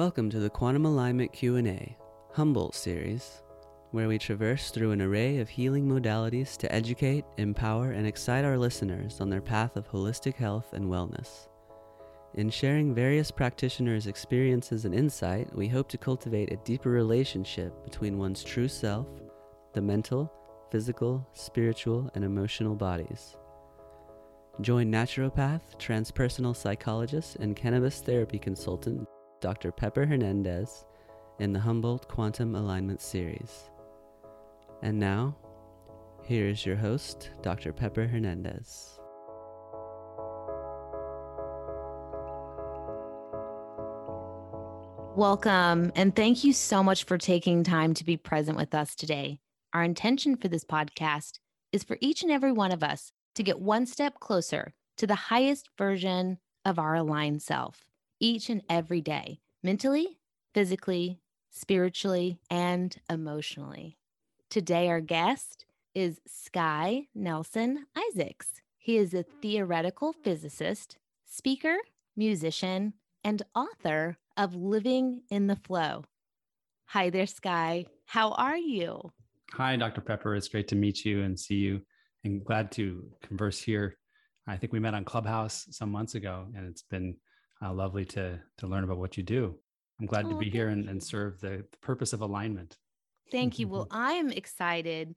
Welcome to the Quantum Alignment Q&A, Humboldt series, where we traverse through an array of healing modalities to educate, empower, and excite our listeners on their path of holistic health and wellness. In sharing various practitioners' experiences and insight, we hope to cultivate a deeper relationship between one's true self, the mental, physical, spiritual, and emotional bodies. Join naturopath, transpersonal psychologist, and cannabis therapy consultant Dr. Pepper Hernandez in the Humboldt Quantum Alignment Series. And now, here is your host, Dr. Pepper Hernandez. Welcome, and thank you so much for taking time to be present with us today. Our intention for this podcast is for each and every one of us to get one step closer to the highest version of our aligned self each and every day, mentally, physically, spiritually, and emotionally. Today, our guest is Sky Nelson Isaacs. He is a theoretical physicist, speaker, musician, and author of Living in the Flow. Hi there, Sky. How are you? Hi, Dr. Pepper. It's great to meet you and see you, and glad to converse here. I think we met on Clubhouse some months ago, and it's been uh, lovely to to learn about what you do. I'm glad oh, to be here and, and serve the, the purpose of alignment. Thank you. Well, I'm excited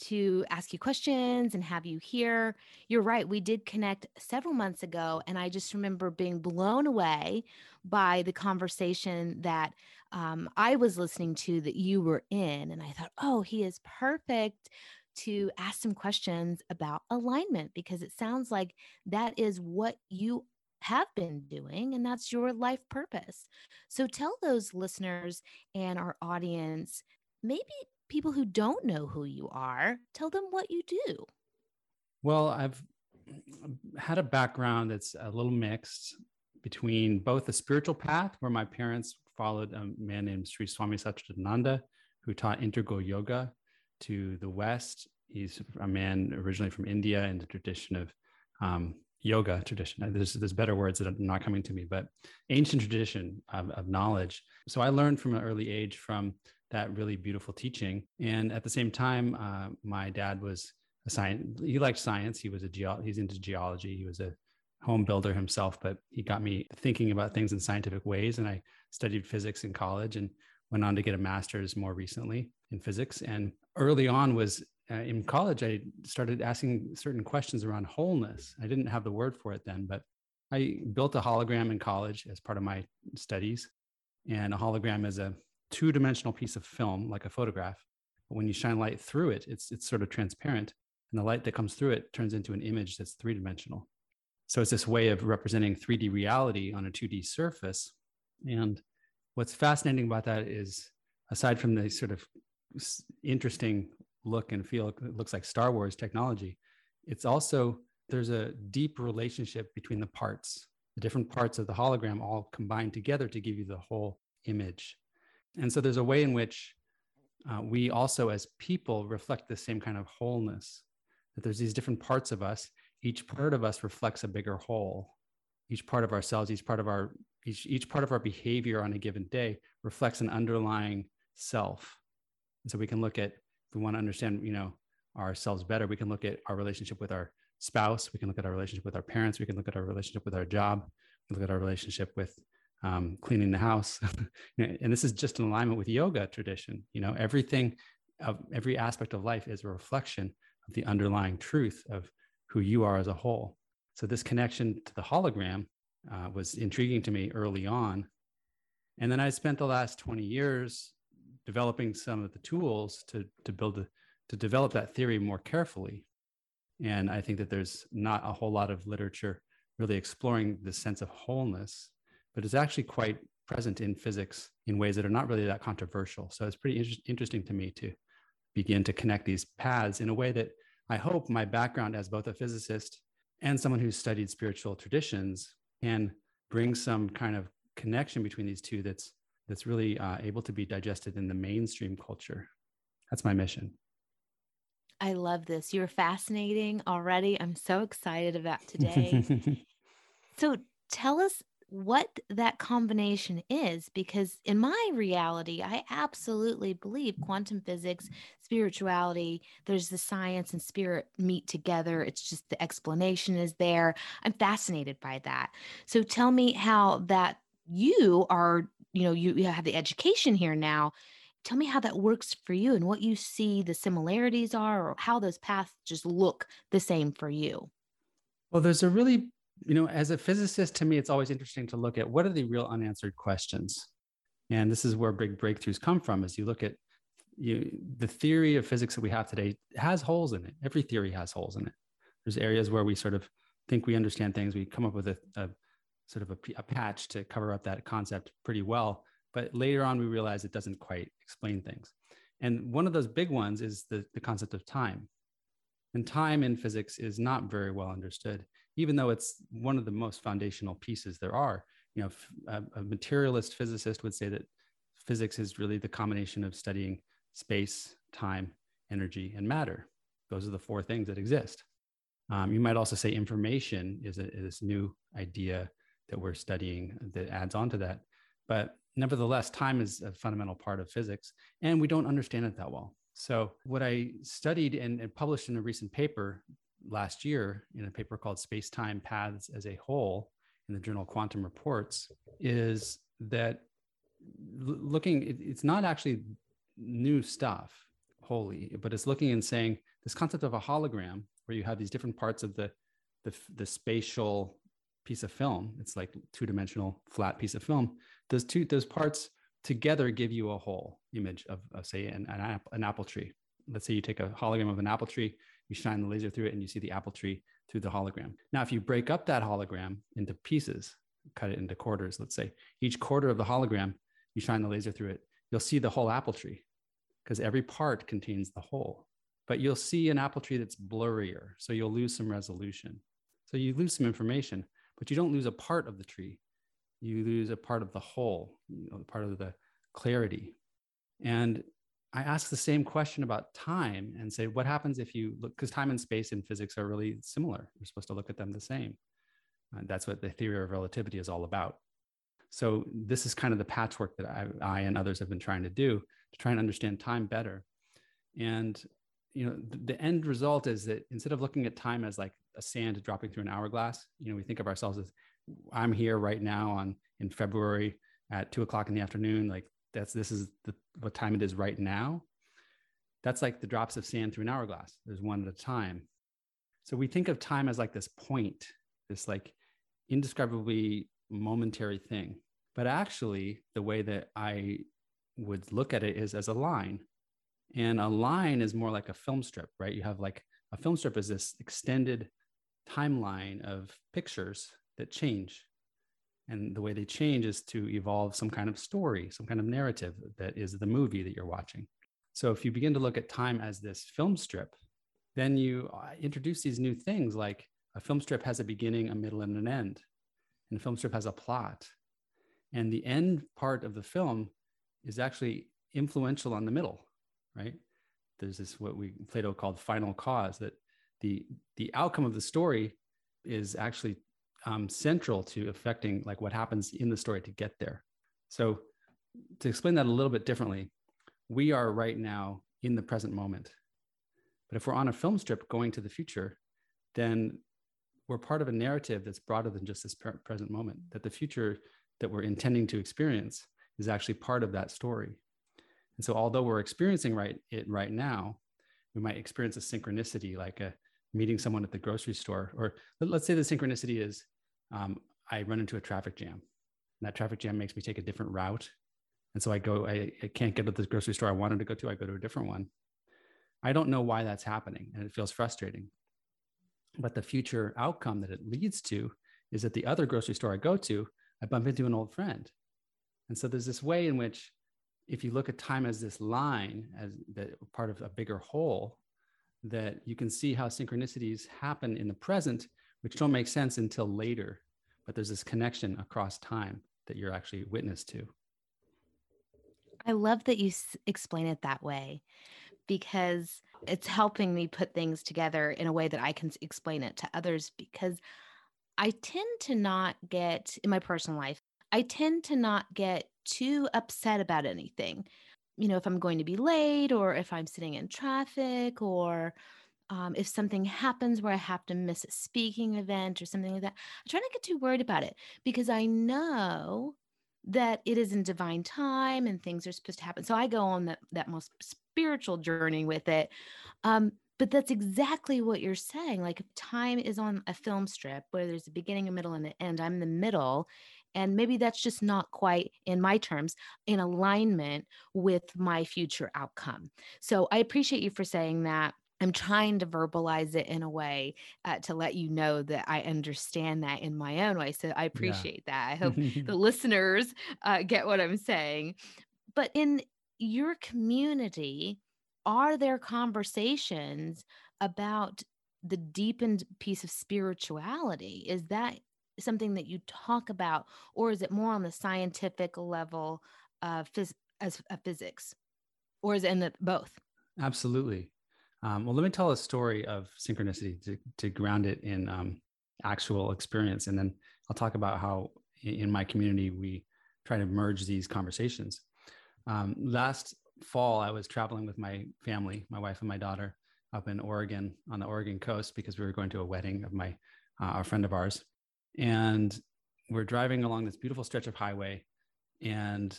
to ask you questions and have you here. You're right. We did connect several months ago, and I just remember being blown away by the conversation that um, I was listening to that you were in. And I thought, oh, he is perfect to ask some questions about alignment because it sounds like that is what you have been doing, and that's your life purpose. So tell those listeners and our audience, maybe people who don't know who you are, tell them what you do. Well, I've had a background that's a little mixed between both the spiritual path, where my parents followed a man named Sri Swami Satchidananda, who taught integral yoga to the West. He's a man originally from India in the tradition of um, yoga tradition. There's, there's better words that are not coming to me, but ancient tradition of, of knowledge. So I learned from an early age from that really beautiful teaching. And at the same time, uh, my dad was a science. He liked science. He was a geo. He's into geology. He was a home builder himself, but he got me thinking about things in scientific ways. And I studied physics in college and went on to get a master's more recently in physics. And early on was uh, in college, I started asking certain questions around wholeness. I didn't have the word for it then, but I built a hologram in college as part of my studies. And a hologram is a two dimensional piece of film, like a photograph. But when you shine light through it, it's, it's sort of transparent. And the light that comes through it turns into an image that's three dimensional. So it's this way of representing 3D reality on a 2D surface. And what's fascinating about that is, aside from the sort of interesting look and feel it looks like Star Wars technology. It's also there's a deep relationship between the parts, the different parts of the hologram all combined together to give you the whole image. And so there's a way in which uh, we also, as people, reflect the same kind of wholeness. That there's these different parts of us. Each part of us reflects a bigger whole. Each part of ourselves, each part of our each, each part of our behavior on a given day reflects an underlying self. And so we can look at we want to understand, you know, ourselves better, we can look at our relationship with our spouse. We can look at our relationship with our parents. We can look at our relationship with our job. We can look at our relationship with um, cleaning the house. and this is just in alignment with yoga tradition. You know, everything of every aspect of life is a reflection of the underlying truth of who you are as a whole. So this connection to the hologram uh, was intriguing to me early on. And then I spent the last 20 years developing some of the tools to to build a, to develop that theory more carefully. And I think that there's not a whole lot of literature really exploring the sense of wholeness, but it's actually quite present in physics in ways that are not really that controversial. So it's pretty inter- interesting to me to begin to connect these paths in a way that I hope my background as both a physicist and someone who's studied spiritual traditions can bring some kind of connection between these two that's that's really uh, able to be digested in the mainstream culture. That's my mission. I love this. You're fascinating already. I'm so excited about today. so tell us what that combination is because in my reality i absolutely believe quantum physics spirituality there's the science and spirit meet together it's just the explanation is there i'm fascinated by that so tell me how that you are you know you, you have the education here now tell me how that works for you and what you see the similarities are or how those paths just look the same for you. Well there's a really you know as a physicist to me it's always interesting to look at what are the real unanswered questions. And this is where big breakthroughs come from as you look at you, the theory of physics that we have today has holes in it. Every theory has holes in it. There's areas where we sort of think we understand things. We come up with a, a sort of a, a patch to cover up that concept pretty well but later on, we realize it doesn't quite explain things. And one of those big ones is the, the concept of time. And time in physics is not very well understood, even though it's one of the most foundational pieces there are. You know, a, materialist physicist would say that physics is really the combination of studying space, time, energy, and matter. Those are the four things that exist. Um, you might also say information is, a, is this new idea that we're studying that adds on to that. But nevertheless, time is a fundamental part of physics, and we don't understand it that well. So, what I studied and, and published in a recent paper last year in a paper called Space Time Paths as a Whole in the journal Quantum Reports is that looking, it, it's not actually new stuff wholly, but it's looking and saying this concept of a hologram where you have these different parts of the, the, the spatial piece of film. It's like two dimensional flat piece of film. Those two those parts together give you a whole image of, of say an, an, an apple tree. Let's say you take a hologram of an apple tree, you shine the laser through it, and you see the apple tree through the hologram. Now, if you break up that hologram into pieces, cut it into quarters, let's say each quarter of the hologram, you shine the laser through it, you'll see the whole apple tree because every part contains the whole. But you'll see an apple tree that's blurrier, so you'll lose some resolution. So you lose some information but you don't lose a part of the tree. You lose a part of the whole, you know, part of the clarity. And I ask the same question about time and say, what happens if you look, because time and space in physics are really similar. You're supposed to look at them the same. And that's what the theory of relativity is all about. So this is kind of the patchwork that I, I and others have been trying to do to try and understand time better. And you know, the, the end result is that instead of looking at time as like a sand dropping through an hourglass. You know, we think of ourselves as I'm here right now on in February at two o'clock in the afternoon. Like that's this is the, what time it is right now. That's like the drops of sand through an hourglass. There's one at a time. So we think of time as like this point, this like indescribably momentary thing. But actually, the way that I would look at it is as a line. And a line is more like a film strip, right? You have like a film strip is this extended timeline of pictures that change. And the way they change is to evolve some kind of story, some kind of narrative that is the movie that you're watching. So if you begin to look at time as this film strip, then you uh, introduce these new things like a film strip has a beginning, a middle, and an end. And film strip has a plot. And the end part of the film is actually influential on the middle, right? There's this what we Plato called final cause that the the outcome of the story is actually um, central to affecting like what happens in the story to get there. So to explain that a little bit differently, we are right now in the present moment. But if we're on a film strip going to the future, then we're part of a narrative that's broader than just this present moment, that the future that we're intending to experience is actually part of that story. And so although we're experiencing right it right now, we might experience a synchronicity like a meeting someone at the grocery store, or let's say the synchronicity is um, I run into a traffic jam. And that traffic jam makes me take a different route. And so I go, I, I can't get to the grocery store I wanted to go to, I go to a different one. I don't know why that's happening and it feels frustrating. But the future outcome that it leads to is that the other grocery store I go to, I bump into an old friend. And so there's this way in which if you look at time as this line, as the part of a bigger whole, that you can see how synchronicities happen in the present, which don't make sense until later. But there's this connection across time that you're actually witness to. I love that you s- explain it that way because it's helping me put things together in a way that I can explain it to others because I tend to not get in my personal life, I tend to not get too upset about anything. You know, if I'm going to be late or if I'm sitting in traffic or um, if something happens where I have to miss a speaking event or something like that, I try not to get too worried about it because I know that it is in divine time and things are supposed to happen. So I go on that that most spiritual journey with it. Um, but that's exactly what you're saying. Like if time is on a film strip where there's a beginning, a middle, and an end, I'm in the middle. And maybe that's just not quite, in my terms, in alignment with my future outcome. So I appreciate you for saying that. I'm trying to verbalize it in a way uh, to let you know that I understand that in my own way. So I appreciate yeah. that. I hope the listeners uh, get what I'm saying. But in your community, are there conversations about the deepened piece of spirituality? Is that something that you talk about, or is it more on the scientific level of phys- as of physics, or is it in the both? Absolutely. Um, well, let me tell a story of synchronicity to, to ground it in um, actual experience, and then I'll talk about how in my community we try to merge these conversations. Um, last fall, I was traveling with my family, my wife and my daughter, up in Oregon on the Oregon coast because we were going to a wedding of my uh, a friend of ours, and we're driving along this beautiful stretch of highway, and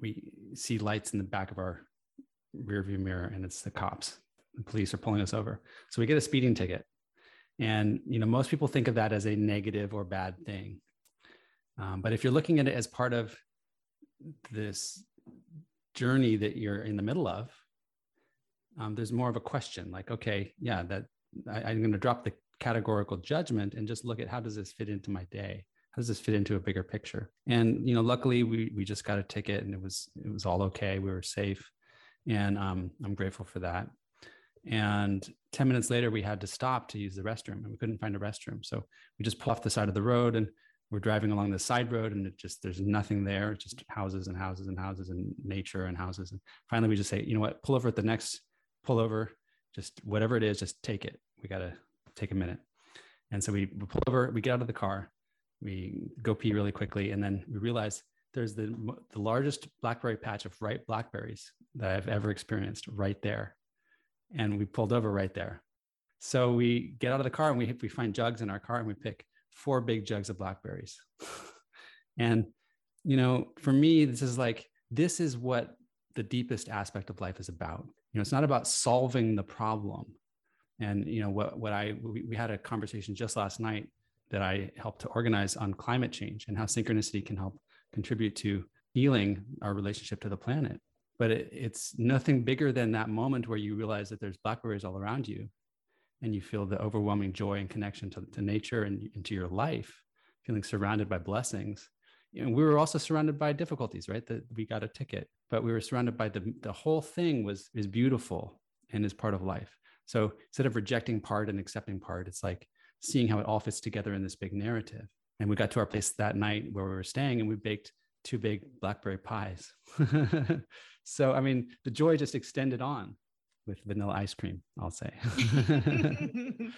we see lights in the back of our rearview mirror, and it's the cops. The police are pulling us over, so we get a speeding ticket, and you know most people think of that as a negative or bad thing, um, but if you're looking at it as part of this journey that you're in the middle of, um, there's more of a question like, okay, yeah, that I, I'm going to drop the categorical judgment and just look at how does this fit into my day? How does this fit into a bigger picture? And you know, luckily we we just got a ticket and it was it was all okay. We were safe, and um, I'm grateful for that. And 10 minutes later, we had to stop to use the restroom and we couldn't find a restroom. So we just pulled off the side of the road and we're driving along the side road and it just there's nothing there it's just houses and houses and houses and nature and houses and finally we just say you know what pull over at the next pull over just whatever it is just take it we got to take a minute and so we, pull over we get out of the car we go pee really quickly and then we realize there's the, the largest blackberry patch of ripe blackberries that i've ever experienced right there and we pulled over right there so we get out of the car and we, we find jugs in our car and we pick four big jugs of blackberries. and, you know, for me, this is like, this is what the deepest aspect of life is about. You know, it's not about solving the problem. And, you know, what, what I, we, we had a conversation just last night that I helped to organize on climate change and how synchronicity can help contribute to healing our relationship to the planet. But it, it's nothing bigger than that moment where you realize that there's blackberries all around you and you feel the overwhelming joy and connection to, to nature and into your life, feeling surrounded by blessings. And we were also surrounded by difficulties, right? That we got a ticket, but we were surrounded by the the whole thing was is beautiful and is part of life. So instead of rejecting part and accepting part, it's like seeing how it all fits together in this big narrative. And we got to our place that night where we were staying and we baked two big blackberry pies. so I mean, the joy just extended on with vanilla ice cream, I'll say.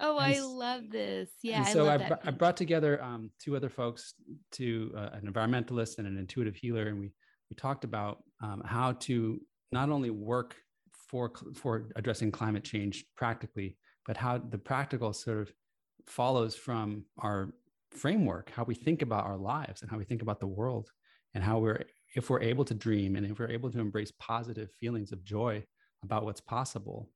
oh, I love this. Yeah. so I, I, br- I, brought together um, two other folks, to uh, an environmentalist and an intuitive healer, and we we talked about um, how to not only work for for addressing climate change practically, but how the practical sort of follows from our framework, how we think about our lives and how we think about the world, and how we're if we're able to dream and if we're able to embrace positive feelings of joy about what's possible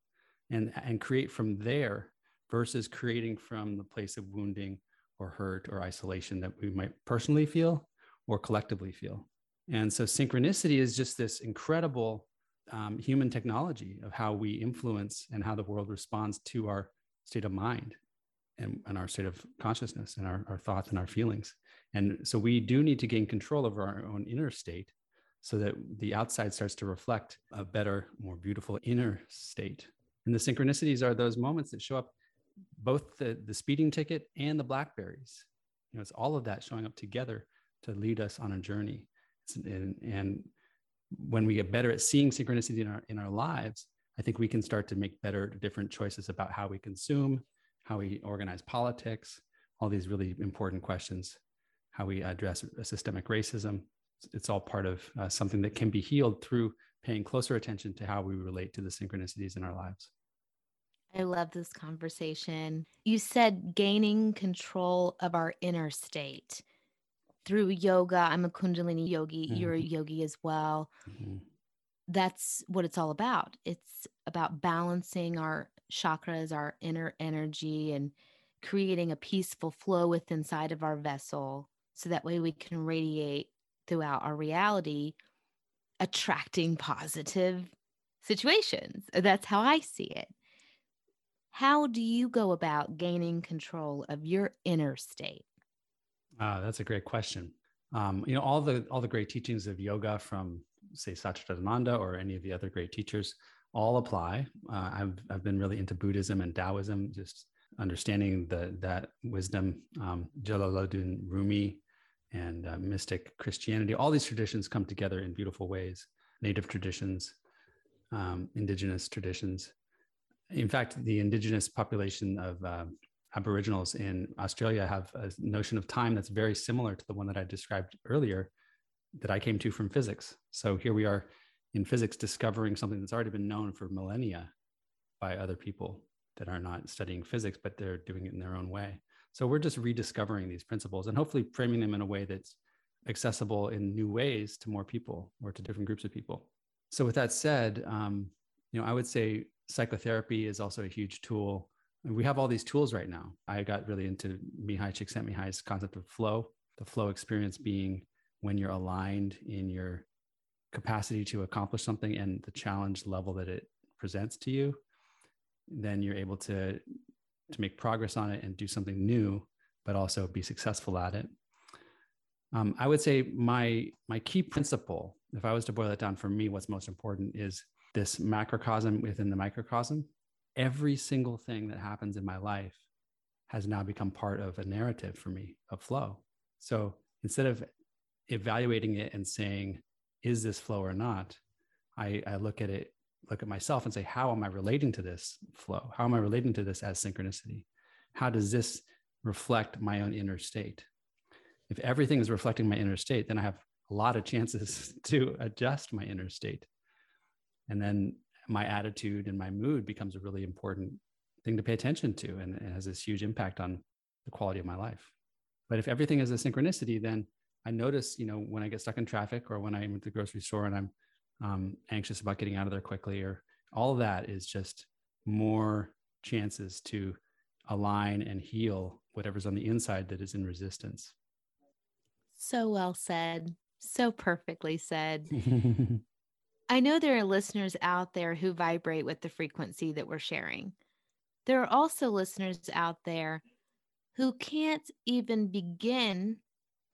and and create from there versus creating from the place of wounding or hurt or isolation that we might personally feel or collectively feel. And so synchronicity is just this incredible um, human technology of how we influence and how the world responds to our state of mind and, and our state of consciousness and our, our thoughts and our feelings and so we do need to gain control over our own inner state so that the outside starts to reflect a better, more beautiful inner state. And the synchronicities are those moments that show up both the, the speeding ticket and the blackberries. You know, it's all of that showing up together to lead us on a journey. And, and when we get better at seeing synchronicity in our in our lives, I think we can start to make better, different choices about how we consume, how we organize politics, all these really important questions, how we address systemic racism. It's all part of uh, something that can be healed through paying closer attention to how we relate to the synchronicities in our lives. I love this conversation. You said gaining control of our inner state through yoga. I'm a Kundalini yogi. Mm-hmm. You're a mm-hmm. yogi as well. Mm-hmm. That's what it's all about. It's about balancing our chakras, our inner energy, and creating a peaceful flow within inside of our vessel so that way we can radiate throughout our reality, attracting positive situations. That's how I see it. How do you go about gaining control of your inner state? Uh, that's a great question. Um, you know, all the all the great teachings of yoga from say Satchidananda or any of the other great teachers all apply. Uh, I've I've been really into Buddhism and Taoism, just understanding the that wisdom. Um, Jalaluddin Rumi and uh, mystic Christianity, all these traditions come together in beautiful ways. Native traditions, um, indigenous traditions. In fact, the indigenous population of uh, Aboriginals in Australia have a notion of time that's very similar to the one that I described earlier that I came to from physics. So here we are in physics discovering something that's already been known for millennia by other people that are not studying physics, but they're doing it in their own way. So we're just rediscovering these principles and hopefully framing them in a way that's accessible in new ways to more people or to different groups of people. So with that said, um, you know, I would say psychotherapy is also a huge tool we have all these tools right now. I got really into Mihaly Csikszentmihalyi's concept of flow, the flow experience being when you're aligned in your capacity to accomplish something and the challenge level that it presents to you, then you're able to to make progress on it and do something new, but also be successful at it. Um, I would say my my key principle, if I was to boil it down for me, what's most important is this macrocosm within the microcosm every single thing that happens in my life has now become part of a narrative for me of flow. So instead of evaluating it and saying, is this flow or not? I, I look at it, look at myself and say, how am I relating to this flow? How am I relating to this as synchronicity? How does this reflect my own inner state? If everything is reflecting my inner state, then I have a lot of chances to adjust my inner state. And then my attitude and my mood becomes a really important thing to pay attention to and it has this huge impact on the quality of my life. But if everything is a synchronicity then i notice you know when i get stuck in traffic or when i'm at the grocery store and i'm um, anxious about getting out of there quickly or all of that is just more chances to align and heal whatever's on the inside that is in resistance. So well said. So perfectly said I know there are listeners out there who vibrate with the frequency that we're sharing. There are also listeners out there who can't even begin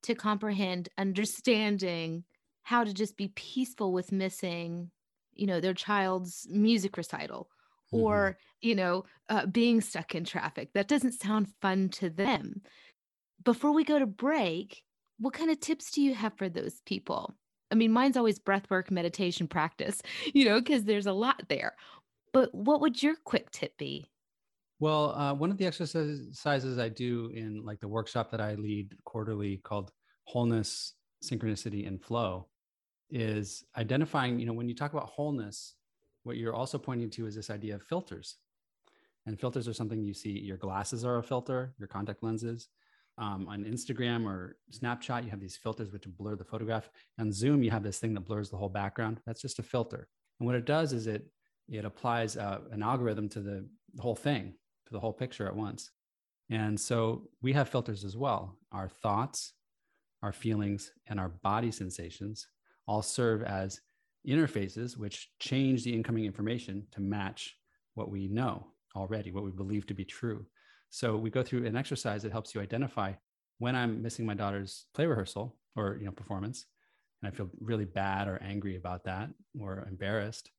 to comprehend understanding how to just be peaceful with missing, you know, their child's music recital or, mm-hmm. you know, uh, being stuck in traffic. That doesn't sound fun to them. Before we go to break, what kind of tips do you have for those people? I mean, mine's always breath work, meditation practice, you know, because there's a lot there. But what would your quick tip be? Well, uh, one of the exercises I do in like the workshop that I lead quarterly called Wholeness, Synchronicity, and Flow is identifying, you know, when you talk about wholeness, what you're also pointing to is this idea of filters. And filters are something you see, your glasses are a filter, your contact lenses um, on Instagram or Snapchat, you have these filters which blur the photograph. On Zoom, you have this thing that blurs the whole background. That's just a filter. And what it does is it it applies uh, an algorithm to the, the whole thing, to the whole picture at once. And so we have filters as well. Our thoughts, our feelings, and our body sensations all serve as interfaces which change the incoming information to match what we know already, what we believe to be true. So we go through an exercise that helps you identify when I'm missing my daughter's play rehearsal or you know performance, and I feel really bad or angry about that or embarrassed.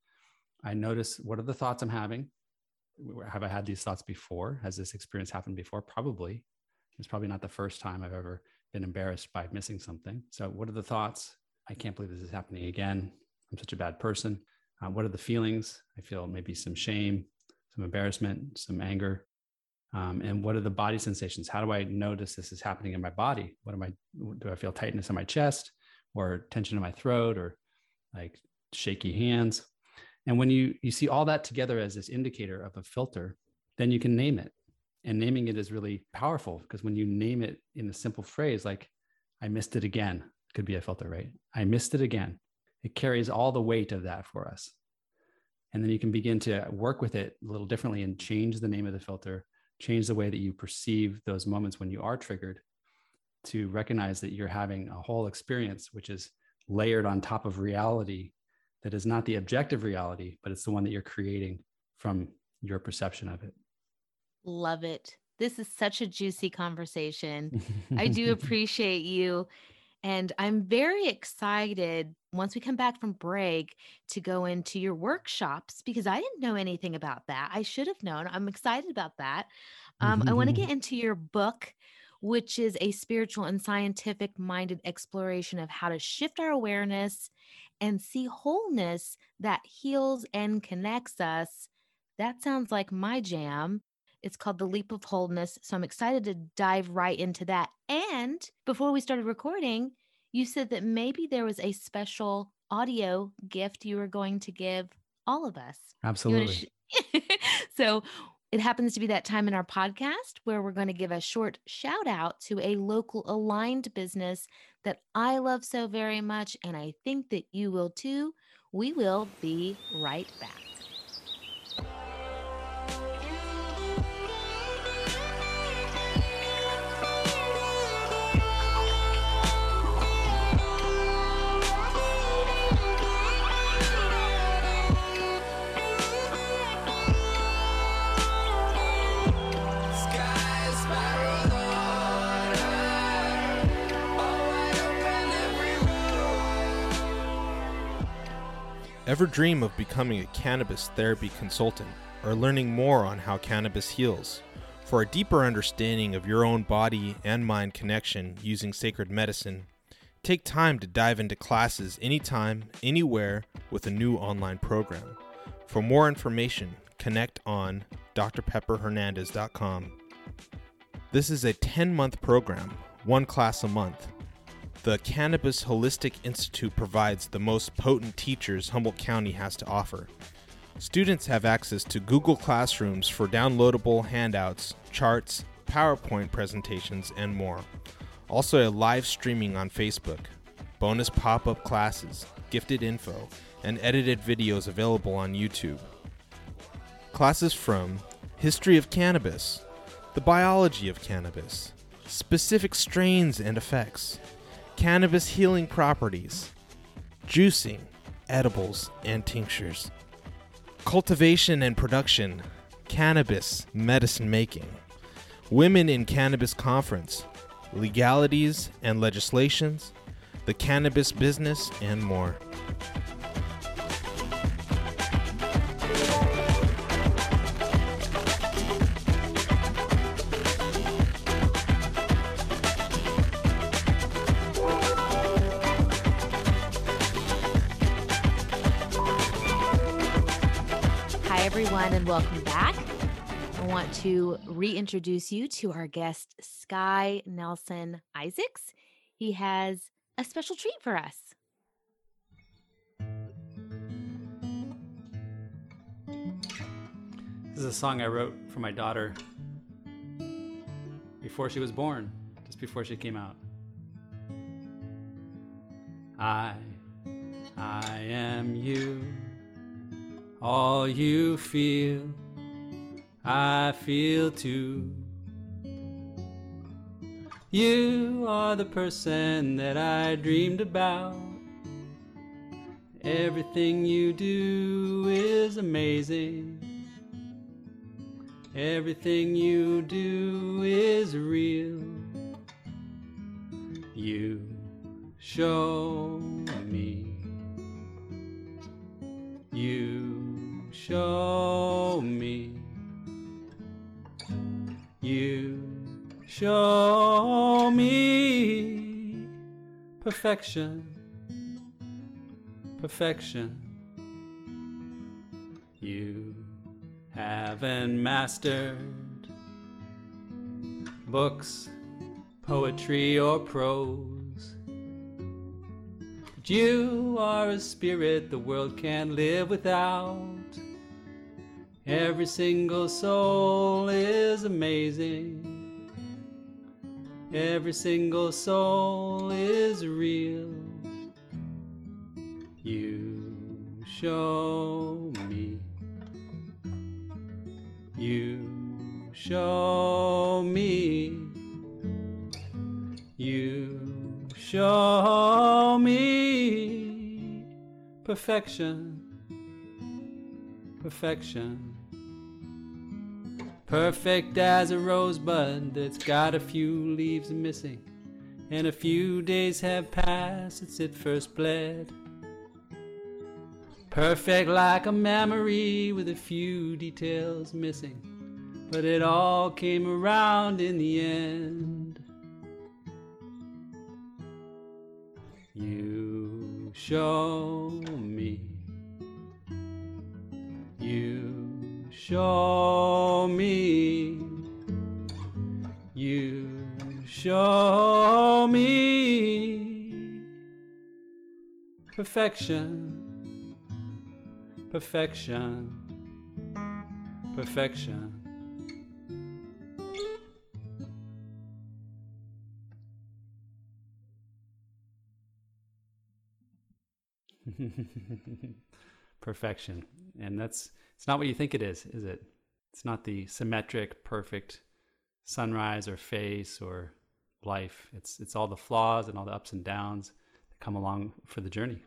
I notice what are the thoughts I'm having. Have I had these thoughts before? Has this experience happened before? Probably. It's probably not the first time I've ever been embarrassed by missing something. So, what are the thoughts? I can't believe this is happening again. I'm such a bad person. Uh, what are the feelings? I feel maybe some shame, some embarrassment, some anger. Um, and what are the body sensations? How do I notice this is happening in my body? What am I? Do I feel tightness in my chest, or tension in my throat, or like shaky hands? And when you you see all that together as this indicator of a filter, then you can name it. And naming it is really powerful because when you name it in a simple phrase like "I missed it again," could be a filter, right? I missed it again. It carries all the weight of that for us. And then you can begin to work with it a little differently and change the name of the filter, change the way that you perceive those moments when you are triggered to recognize that you're having a whole experience, which is layered on top of reality that is not the objective reality, but it's the one that you're creating from your perception of it. Love it. This is such a juicy conversation. I do appreciate you. And I'm very excited once we come back from break to go into your workshops because I didn't know anything about that. I should have known. I'm excited about that. Um, I want to get into your book, which is a spiritual and scientific minded exploration of how to shift our awareness and see wholeness that heals and connects us. That sounds like my jam. It's called The Leap of Wholeness. So I'm excited to dive right into that. And before we started recording, you said that maybe there was a special audio gift you were going to give all of us. Absolutely. Sh- so it happens to be that time in our podcast where we're going to give a short shout out to a local aligned business that I love so very much. And I think that you will too. We will be right back. Ever dream of becoming a cannabis therapy consultant or learning more on how cannabis heals? For a deeper understanding of your own body and mind connection using sacred medicine, take time to dive into classes anytime, anywhere with a new online program. For more information, connect on drpepperhernandez.com. This is a 10 month program, one class a month the Cannabis Holistic Institute provides the most potent teachers Humboldt County has to offer. Students have access to Google Classrooms for downloadable handouts, charts, PowerPoint presentations, and more. Also, a live streaming on Facebook, bonus pop up classes, gifted info, and edited videos available on YouTube. Classes from History of Cannabis, the biology of cannabis, specific strains and effects cannabis healing properties, juicing, edibles, and tinctures, cultivation and production, cannabis medicine making, women in cannabis conference, legalities and legislations, the cannabis business, and more. And welcome back. I want to reintroduce you to our guest, Sky Nelson Isaacs. He has a special treat for us. This is a song I wrote for my daughter before she was born, just before she came out. I, I am you all you feel, I feel too. You are the person that I dreamed about. Everything you do is amazing. Everything you do is real. You show me. You show me. You show me perfection, perfection. You haven't mastered books, poetry, or prose. But you are a spirit the world can't live without. Every single soul is amazing. Every single soul is real. You show me. You show me. You show me perfection. Perfection. Perfect as a rosebud that's got a few leaves missing. And a few days have passed since it first bled. Perfect like a memory with a few details missing. But it all came around in the end. You show show me. You show me perfection, perfection, perfection. perfection. And that's it's not what you think it is, is it? It's not the symmetric, perfect sunrise or face or life. It's it's all the flaws and all the ups and downs that come along for the journey.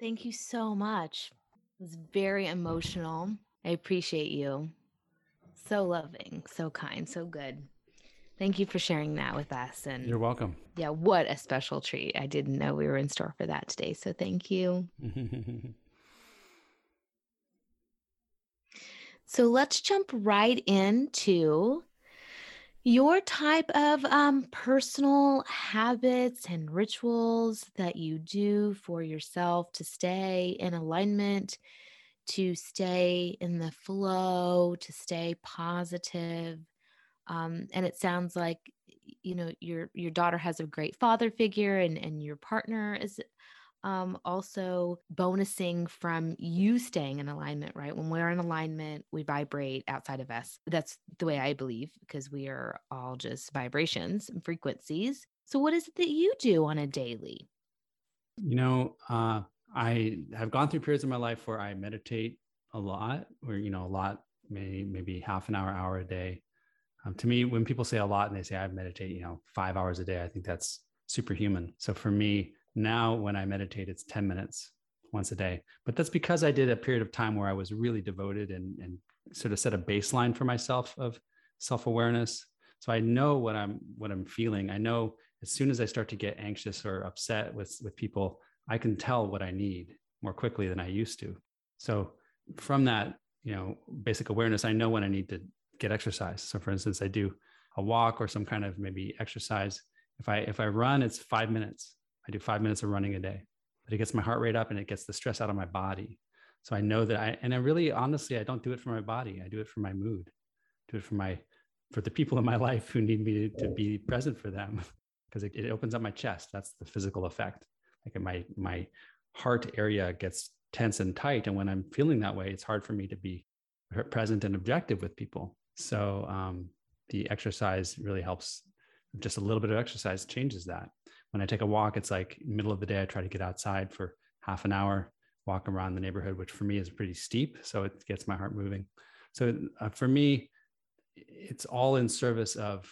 Thank you so much. It was very emotional. I appreciate you. So loving, so kind, so good. Thank you for sharing that with us. And You're welcome. yeah, what a special treat. I didn't know we were in store for that today. So thank you. So let's jump right into your type of um, personal habits and rituals that you do for yourself to stay in alignment, to stay in the flow, to stay positive. Um, and it sounds like you know your your daughter has a great father figure, and and your partner is um, also bonusing from you staying in alignment, right? When we're in alignment, we vibrate outside of us. That's the way I believe because we are all just vibrations and frequencies. So, what is it that you do on a daily? You know, uh, I have gone through periods of my life where I meditate a lot, or you know, a lot, maybe maybe half an hour, hour a day. Um, to me, when people say a lot and they say I meditate, you know, five hours a day, I think that's superhuman. So for me, now when I meditate, it's 10 minutes once a day. But that's because I did a period of time where I was really devoted and, and sort of set a baseline for myself of self-awareness. So I know what I'm what I'm feeling. I know as soon as I start to get anxious or upset with with people, I can tell what I need more quickly than I used to. So from that, you know, basic awareness, I know when I need to get exercise. So for instance, I do a walk or some kind of maybe exercise. If I if I run, it's five minutes. I do five minutes of running a day, but it gets my heart rate up and it gets the stress out of my body. So I know that I and I really honestly I don't do it for my body. I do it for my mood. I do it for my for the people in my life who need me to, to be present for them because it, it opens up my chest. That's the physical effect. Like my my heart area gets tense and tight, and when I'm feeling that way, it's hard for me to be present and objective with people. So um, the exercise really helps. Just a little bit of exercise changes that. When I take a walk, it's like middle of the day. I try to get outside for half an hour, walk around the neighborhood, which for me is pretty steep, so it gets my heart moving. So uh, for me, it's all in service of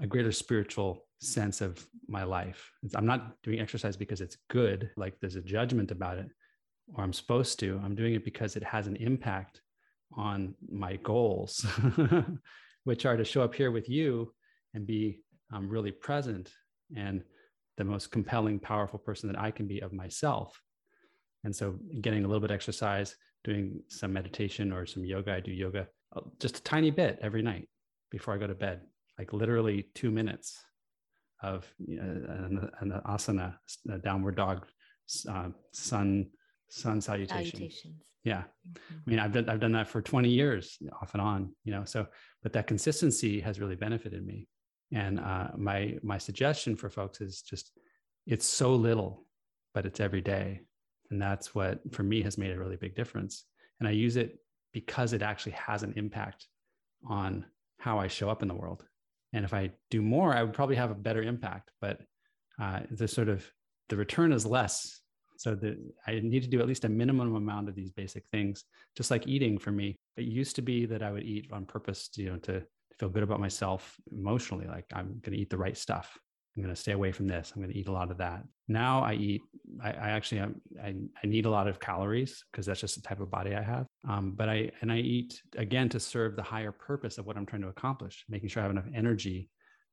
a greater spiritual sense of my life. I'm not doing exercise because it's good, like there's a judgment about it, or I'm supposed to. I'm doing it because it has an impact on my goals, which are to show up here with you and be um, really present and the most compelling, powerful person that I can be of myself. And so, getting a little bit exercise, doing some meditation or some yoga, I do yoga uh, just a tiny bit every night before I go to bed, like literally two minutes of you know, an, an, asana, a downward dog, uh, sun sun salutation. Salutations. Yeah. Mhm. I mean, I've done, I've done that for 20 years off and on, you know, so, but that consistency has really benefited me. And uh, my, my suggestion for folks is just, it's so little, but it's every day. And that's what for me has made a really big difference. And I use it because it actually has an impact on how I show up in the world. And if I do more, I would probably have a better impact, but uh, the sort of, the return is less so that I need to do at least a minimum amount of these basic things, just like eating for me. It used to be that I would eat on purpose, you know, to feel good about myself emotionally. Like I'm going to eat the right stuff. I'm going to stay away from this. I'm going to eat a lot of that. Now I eat. I, I actually um, I, I need a lot of calories because that's just the type of body I have. Um, but I and I eat again to serve the higher purpose of what I'm trying to accomplish, making sure I have enough energy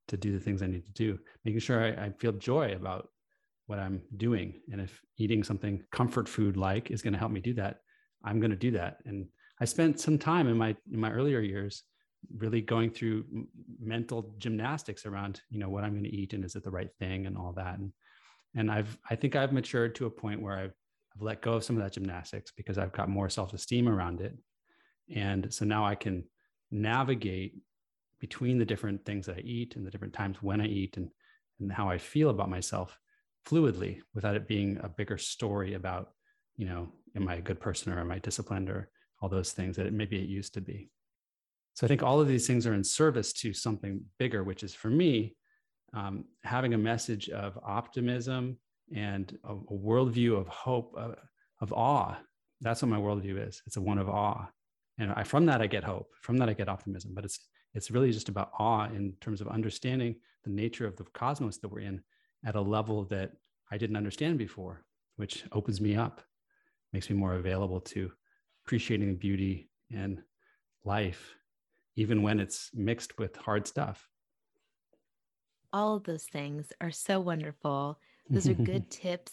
to do the things I need to do, making sure I, I feel joy about what I'm doing. And if eating something comfort food like is going to help me do that, I'm going to do that. And I spent some time in my in my earlier years really going through mental gymnastics around you know what I'm going to eat and is it the right thing and all that. And and I've I think I've matured to a point where I've I've let go of some of that gymnastics because I've got more self-esteem around it. And so now I can navigate between the different things that I eat and the different times when I eat and and how I feel about myself fluidly without it being a bigger story about you know am i a good person or am i disciplined or all those things that it, maybe it used to be. So i think all of these things are in service to something bigger which is for me um, having a message of optimism and a, a worldview of hope uh, of awe. That's what my worldview is. It's a one of awe. And I, from that i get hope. From that i get optimism. But it's it's really just about awe in terms of understanding the nature of the cosmos that we're in at a level that I didn't understand before, which opens me up, makes me more available to appreciating the beauty in life, even when it's mixed with hard stuff. All of those things are so wonderful. Those are good tips.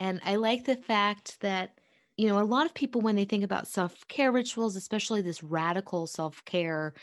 And I like the fact that, you know, a lot of people, when they think about self care rituals, especially this radical self care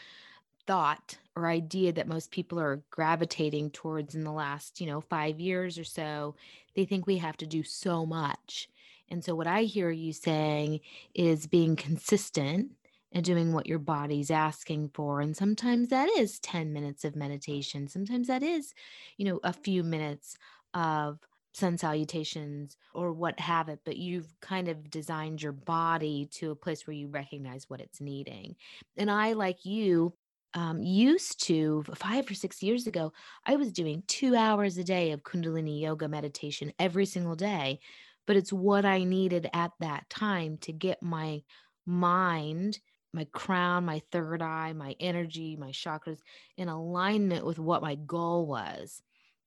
thought or idea that most people are gravitating towards in the last, you know, five years or so, they think we have to do so much. And so, what I hear you saying is being consistent and doing what your body's asking for. And sometimes that is 10 minutes of meditation. Sometimes that is, you know, a few minutes of sun salutations or what have it. But you've kind of designed your body to a place where you recognize what it's needing. And I, like you, um, used to five or six years ago, I was doing two hours a day of Kundalini yoga meditation every single day. But it's what I needed at that time to get my mind, my crown, my third eye, my energy, my chakras in alignment with what my goal was.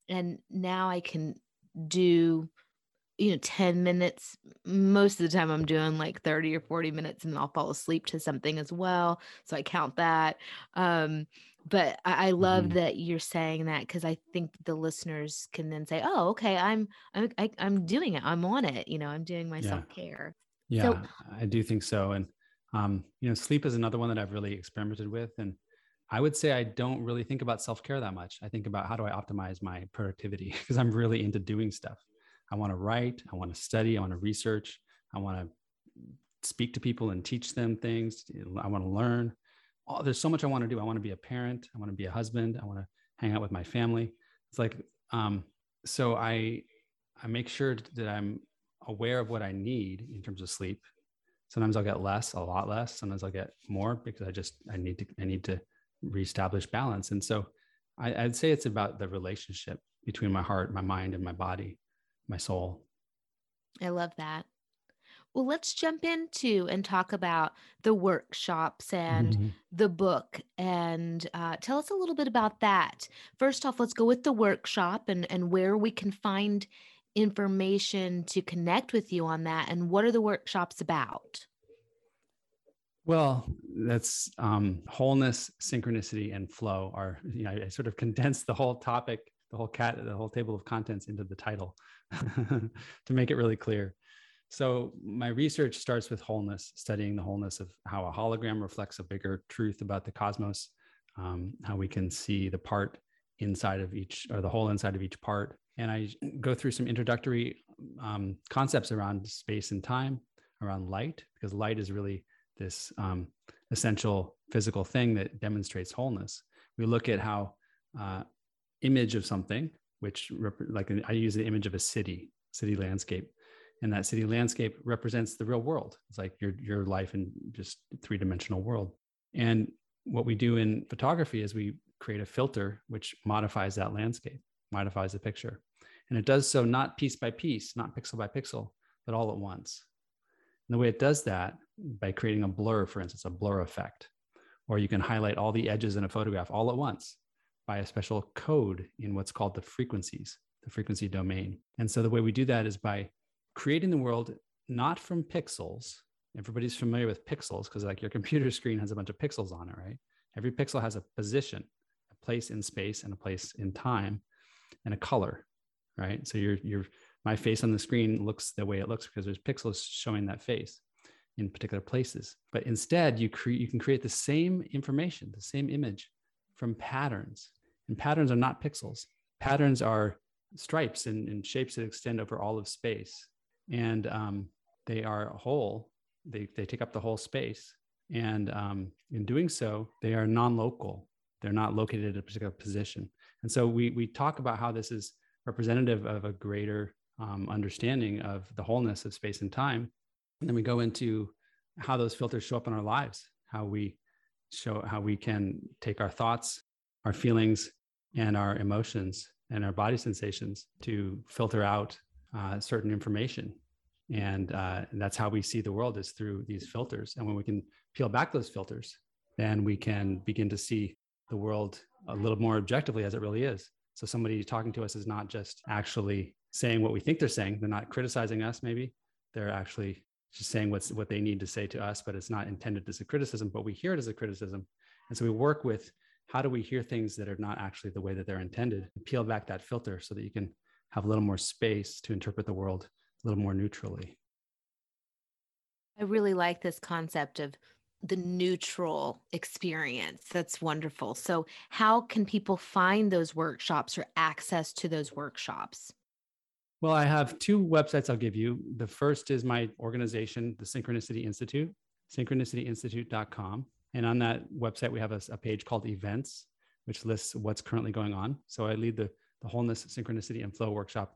And now I can do you know 10 minutes most of the time i'm doing like 30 or 40 minutes and i'll fall asleep to something as well so i count that um but i, I love Mhm. that you're saying that because i think the listeners can then say oh okay i'm i'm I, i'm doing it i'm on it you know i'm doing my Yeah. self-care Yeah, So- I do think so. And, um, you know, sleep is another one that I've really experimented with. And I would say I don't really think about self care that much. I think about how do I optimize my productivity because I'm really into doing stuff. I want to write, I want to study, I want to research, I want to speak to people and teach them things. I want to learn. Oh, there's so much I want to do. I want to be a parent. I want to be a husband. I want to hang out with my family. It's like, um, so I, I make sure that I'm aware of what I need in terms of sleep. Sometimes I'll get less, a lot less. Sometimes I'll get more because I just I need to I need to reestablish balance. And so I, I'd say it's about the relationship between my heart, my mind, and my body, my soul. i love that well let's jump into and talk about the workshops and Mhm. the book and uh, tell us a little bit about that. First off, let's go with the workshop and, and where we can find information to connect with you on that and what are the workshops about? Well, that's um, wholeness, synchronicity, and flow are, you know, I sort of condensed the whole topic, the whole cat, the whole table of contents into the title to make it really clear. So my research starts with wholeness, studying the wholeness of how a hologram reflects a bigger truth about the cosmos, um, how we can see the part inside of each or the whole inside of each part. And I go through some introductory um, concepts around space and time, around light, because light is really this um, essential physical thing that demonstrates wholeness. We look at how uh, image of something, which rep- like I use the image of a city, city landscape, and that city landscape represents the real world. It's like your your life in just three dimensional world. And what we do in photography is we create a filter which modifies that landscape, modifies the picture, and it does so not piece by piece, not pixel by pixel, but all at once. And the way it does that by creating a blur, for instance, a blur effect, or you can highlight all the edges in a photograph all at once by a special code in what's called the frequencies, the frequency domain. And so the way we do that is by creating the world not from pixels. Everybody's familiar with pixels because like your computer screen has a bunch of pixels on it, right? Every pixel has a position, a place in space and a place in time and a color, right? So your your my face on the screen looks the way it looks because there's pixels showing that face in particular places. But instead, you create you can create the same information, the same image from patterns. And patterns are not pixels. Patterns are stripes and, and shapes that extend over all of space. And um, they are whole. They, they take up the whole space. And um, in doing so, they are non-local. They're not located at a particular position. And so we, we talk about how this is representative of a greater um, understanding of the wholeness of space and time. And then we go into how those filters show up in our lives, how we show how we can take our thoughts, our feelings, and our emotions and our body sensations to filter out uh, certain information. And, uh, and that's how we see the world is through these filters. And when we can peel back those filters, then we can begin to see the world a little more objectively as it really is. So somebody talking to us is not just actually saying what we think they're saying. They're not criticizing us, maybe. They're actually just saying what's what they need to say to us, but it's not intended as a criticism, but we hear it as a criticism. And so we work with how do we hear things that are not actually the way that they're intended? Peel back that filter so that you can have a little more space to interpret the world a little more neutrally. I really like this concept of the neutral experience. That's wonderful. So how can people find those workshops or access to those workshops? Well i have two websites i'll give you. The first is my organization the synchronicity institute synchronicityinstitute.com and on that website, we have a, a, page called events, which lists what's currently going on. So I lead the, the wholeness, synchronicity, and flow workshop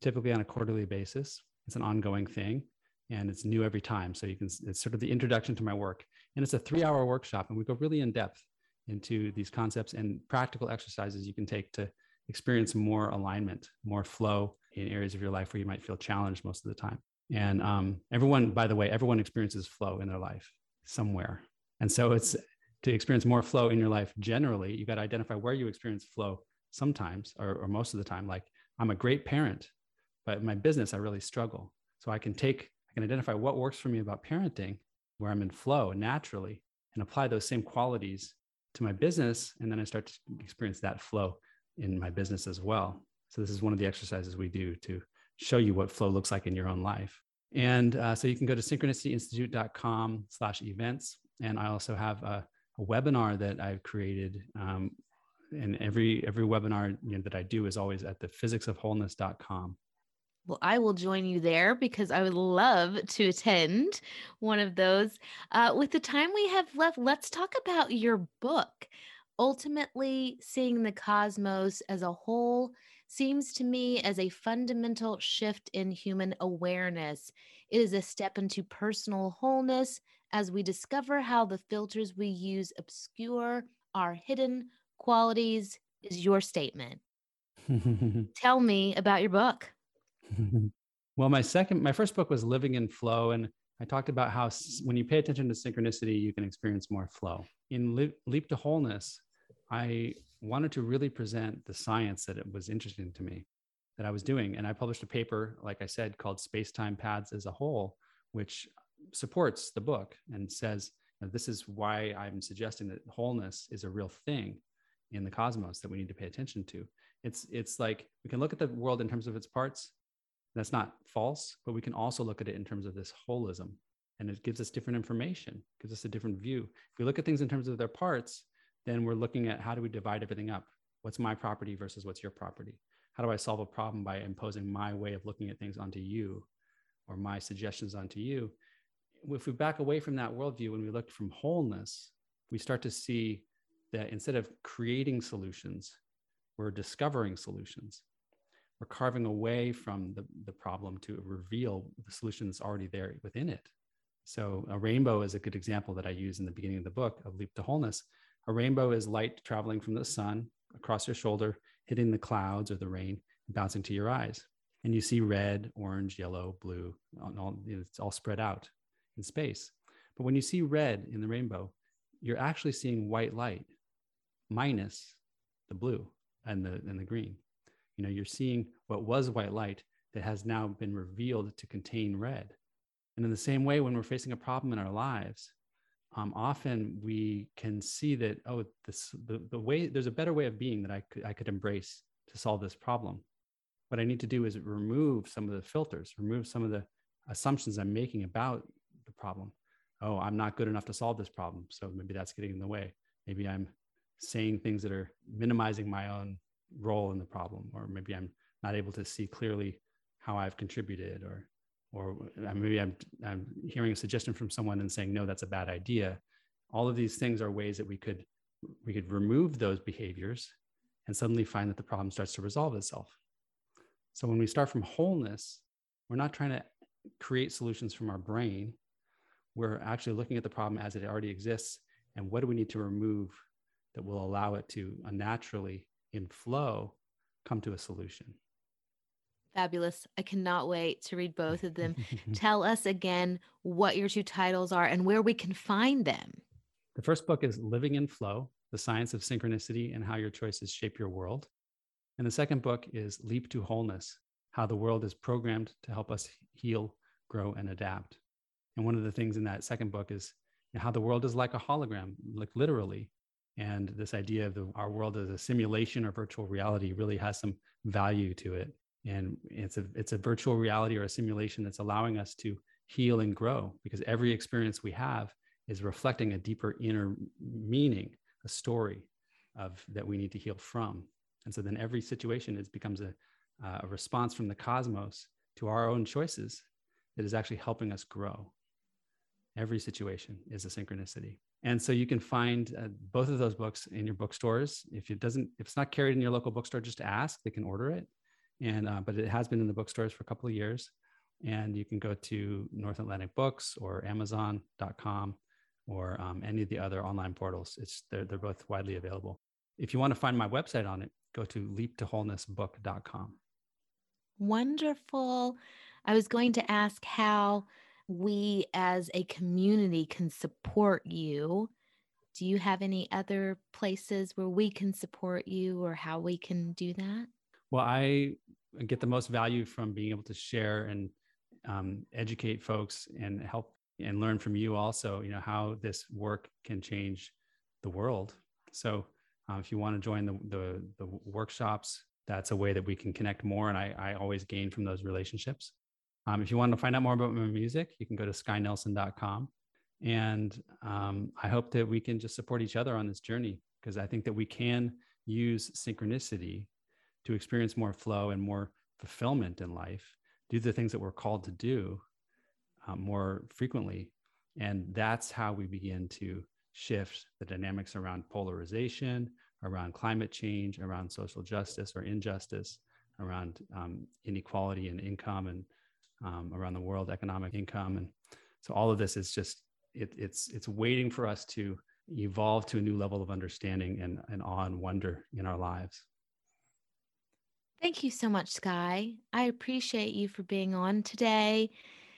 typically on a quarterly basis. It's an ongoing thing and it's new every time. So you can, it's sort of the introduction to my work. And it's a three hour workshop, and we go really in depth into these concepts and practical exercises you can take to experience more alignment, more flow in areas of your life where you might feel challenged most of the time. And um, everyone, by the way, everyone experiences flow in their life somewhere and so it's to experience more flow in your life generally, you got to identify where you experience flow sometimes or, or most of the time. Like I'm a great parent, but in my business, I really struggle. So I can take, I can identify what works for me about parenting, where I'm in flow naturally, and apply those same qualities to my business. And then I start to experience that flow in my business as well. So this is one of the exercises we do to show you what flow looks like in your own life. And uh, so you can go to synchronicityinstitute.com slash events and I also have a, a webinar that I've created. Um, and every every webinar you know, that I do is always at the physicsofwholeness.com. Well, I will join you there because I would love to attend one of those. Uh, with the time we have left, let's talk about your book. Ultimately, seeing the cosmos as a whole seems to me as a fundamental shift in human awareness. It is a step into personal wholeness as we discover how the filters we use obscure our hidden qualities, is your statement. Tell me about your book. well, my second, my first book was Living in Flow. And I talked about how when you pay attention to synchronicity, you can experience more flow. In Leap to Wholeness, I wanted to really present the science that it was interesting to me that I was doing. And I published a paper, like I said, called Space Time Paths as a Whole, which supports the book and says, this is why I'm suggesting that wholeness is a real thing in the cosmos that we need to pay attention to. It's, it's like we can look at the world in terms of its parts. That's not false, but we can also look at it in terms of this holism. And it gives us different information, gives us a different view. If we look at things in terms of their parts, then we're looking at how do we divide everything up? What's my property versus what's your property? how do I solve a problem by imposing my way of looking at things onto you or my suggestions onto you? If we back away from that worldview and we look from wholeness, we start to see that instead of creating solutions, we're discovering solutions. We're carving away from the, the problem to reveal the solution that's already there within it. So, a rainbow is a good example that I use in the beginning of the book of Leap to Wholeness. A rainbow is light traveling from the sun across your shoulder, hitting the clouds or the rain, and bouncing to your eyes. And you see red, orange, yellow, blue, all, it's all spread out in space. But when you see red in the rainbow, you're actually seeing white light minus the blue and the, and the green. You know, you're seeing what was white light that has now been revealed to contain red. And in the same way, when we're facing a problem in our lives, um, often we can see that oh this the, the way there's a better way of being that I could I could embrace to solve this problem. What I need to do is remove some of the filters, remove some of the assumptions I'm making about problem. Oh, I'm not good enough to solve this problem, so maybe that's getting in the way. Maybe I'm saying things that are minimizing my own role in the problem, or maybe I'm not able to see clearly how I've contributed, or or maybe I'm, I'm hearing a suggestion from someone and saying, no, that's a bad idea. All of these things are ways that we could we could remove those behaviors and suddenly find that the problem starts to resolve itself. So when we start from wholeness, we're not trying to create solutions from our brain. We're actually looking at the problem as it already exists and what do we need to remove that will allow it to uh, naturally in flow come to a solution. Fabulous. I cannot wait to read both of them. Tell us again what your two titles are and where we can find them. The first book is Living in Flow The Science of Synchronicity and How Your Choices Shape Your World. And the second book is Leap to Wholeness How the World is Programmed to Help Us Heal, Grow, and Adapt. And one of the things in that second book is how the world is like a hologram, like literally. And this idea of the, our world as a simulation or virtual reality really has some value to it. And it's a it's a virtual reality or a simulation that's allowing us to heal and grow because every experience we have is reflecting a deeper inner meaning a story of that we need to heal from. And so then every situation is becomes a, a response from the cosmos to our own choices that is actually helping us grow every situation is a synchronicity. And so you can find uh, both of those books in your bookstores. If it doesn't if it's not carried in your local bookstore just ask they can order it. And uh, but it has been in the bookstores for a couple of years. And you can go to north atlantic books or amazon.com or um, any of the other online portals. It's they're, they're both widely available. If you want to find my website on it go to leaptowholenessbook.com wonderful. I was going to ask how we as a community can support you do you have any other places where we can support you or how we can do that well, I get the most value from being able to share and um, educate folks and help and learn from you also, you know, how this work can change the world. So uh, if you want to join the, the, the, workshops, that's a way that we can connect more. And I, I always gain from those relationships. Um, if you want to find out more about my music, you can go to skynelson.com. And um, I hope that we can just support each other on this journey because I think that we can use synchronicity to experience more flow and more fulfillment in life, do the things that we're called to do um, more frequently. And that's how we begin to shift the dynamics around polarization, around climate change, around social justice or injustice, around um, inequality and income, and um, around the world economic income. And so all of this is just it, it's it's waiting for us to evolve to a new level of understanding and, and awe and wonder in our lives. Thank you so much, Sky. I appreciate you for being on today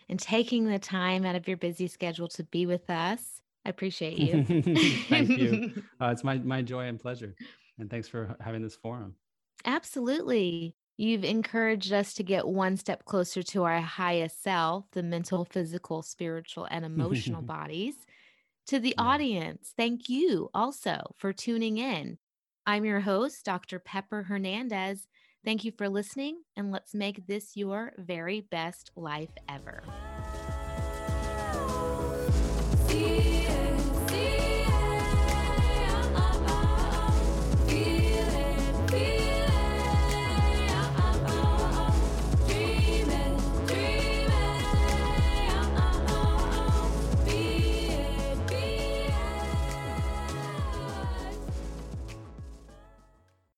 and taking the time out of your busy schedule to be with us. I appreciate you. Thank you. Uh, it's my, my joy and pleasure. And thanks for having this forum. Absolutely. You've encouraged us to get one step closer to our highest self, the mental, physical, spiritual, and emotional bodies. To the yeah. audience, thank you also for tuning in. I'm your host, Dr. Pepper Hernandez. Thank you for listening, and let's make this your very best life ever.